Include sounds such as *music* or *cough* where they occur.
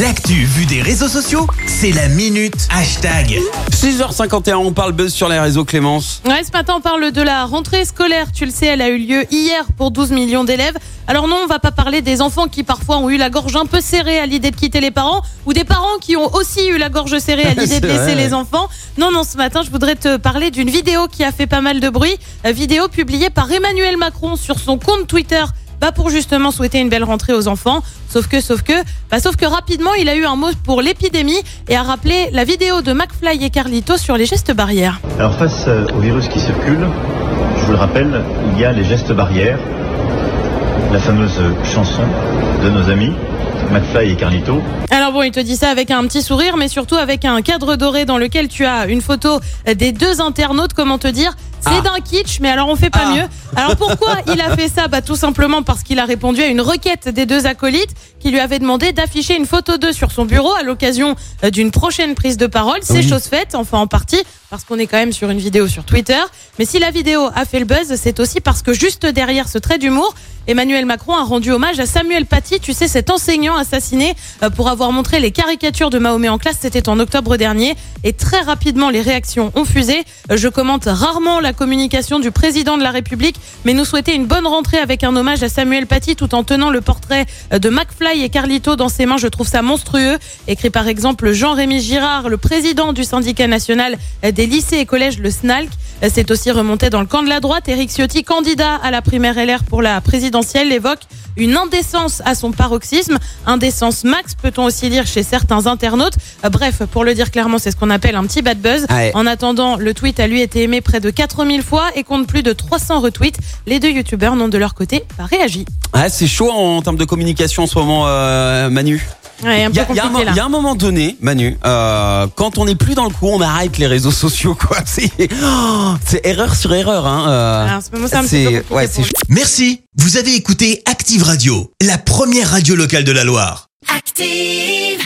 L'actu vue des réseaux sociaux, c'est la minute hashtag. 6h51, on parle buzz sur les réseaux Clémence. Ouais, ce matin, on parle de la rentrée scolaire. Tu le sais, elle a eu lieu hier pour 12 millions d'élèves. Alors non, on va pas parler des enfants qui parfois ont eu la gorge un peu serrée à l'idée de quitter les parents ou des parents qui ont aussi eu la gorge serrée à *laughs* l'idée de laisser vrai. les enfants. Non, non, ce matin, je voudrais te parler d'une vidéo qui a fait pas mal de bruit. Euh, vidéo publiée par Emmanuel Macron sur son compte Twitter. Bah pour justement souhaiter une belle rentrée aux enfants. Sauf que, sauf que, bah sauf que rapidement, il a eu un mot pour l'épidémie et a rappelé la vidéo de McFly et Carlito sur les gestes barrières. Alors face euh, au virus qui circule, je vous le rappelle, il y a les gestes barrières, la fameuse chanson de nos amis, McFly et Carlito. Alors bon, il te dit ça avec un petit sourire, mais surtout avec un cadre doré dans lequel tu as une photo des deux internautes. Comment te dire? C'est Ah. d'un kitsch, mais alors on fait pas Ah. mieux. Alors pourquoi *laughs* il a fait ça Bah tout simplement parce qu'il a répondu à une requête des deux acolytes qui lui avaient demandé d'afficher une photo d'eux sur son bureau à l'occasion euh, d'une prochaine prise de parole. C'est Oui. chose faite, enfin en partie, parce qu'on est quand même sur une vidéo sur Twitter. Mais si la vidéo a fait le buzz, c'est aussi parce que juste derrière ce trait d'humour, Emmanuel Macron a rendu hommage à Samuel Paty, tu sais, cet enseignant assassiné euh, pour avoir montré les caricatures de Mahomet en classe. C'était en octobre dernier. Et très rapidement, les réactions ont fusé. Euh, Je commente rarement la communication du président de la République, mais nous souhaiter une bonne rentrée avec un hommage à Samuel Paty tout en tenant le portrait euh, de McFly et Carlito dans ses mains. Je trouve ça monstrueux. Écrit par exemple Jean-Rémy Girard, le président du syndicat national des lycées et collèges, le SNALC. C'est aussi remonté dans le camp de la droite. Éric Ciotti, candidat à la primaire LR pour la présidentielle, évoque une indécence à son paroxysme. Indécence max, peut-on aussi lire chez certains internautes. Bref, pour le dire clairement, c'est ce qu'on appelle un petit bad buzz. Ouais. En attendant, le tweet a lui été aimé près de 4000 fois et compte plus de 300 retweets. Les deux youtubeurs n'ont de leur côté pas réagi. Ah, c'est chaud en termes de communication en ce moment, euh, Manu. Ouais, un Il y, peu a- il y a un y a moment donné, Manu, euh, quand on n'est plus dans le coup, on arrête les réseaux sociaux, quoi. *laughs* C'est oh, c'est erreur sur erreur, hein. euh. Alors, moment, un petit peu ouais. Merci, vous avez écouté Active Radio, la première radio locale de la Loire. Active.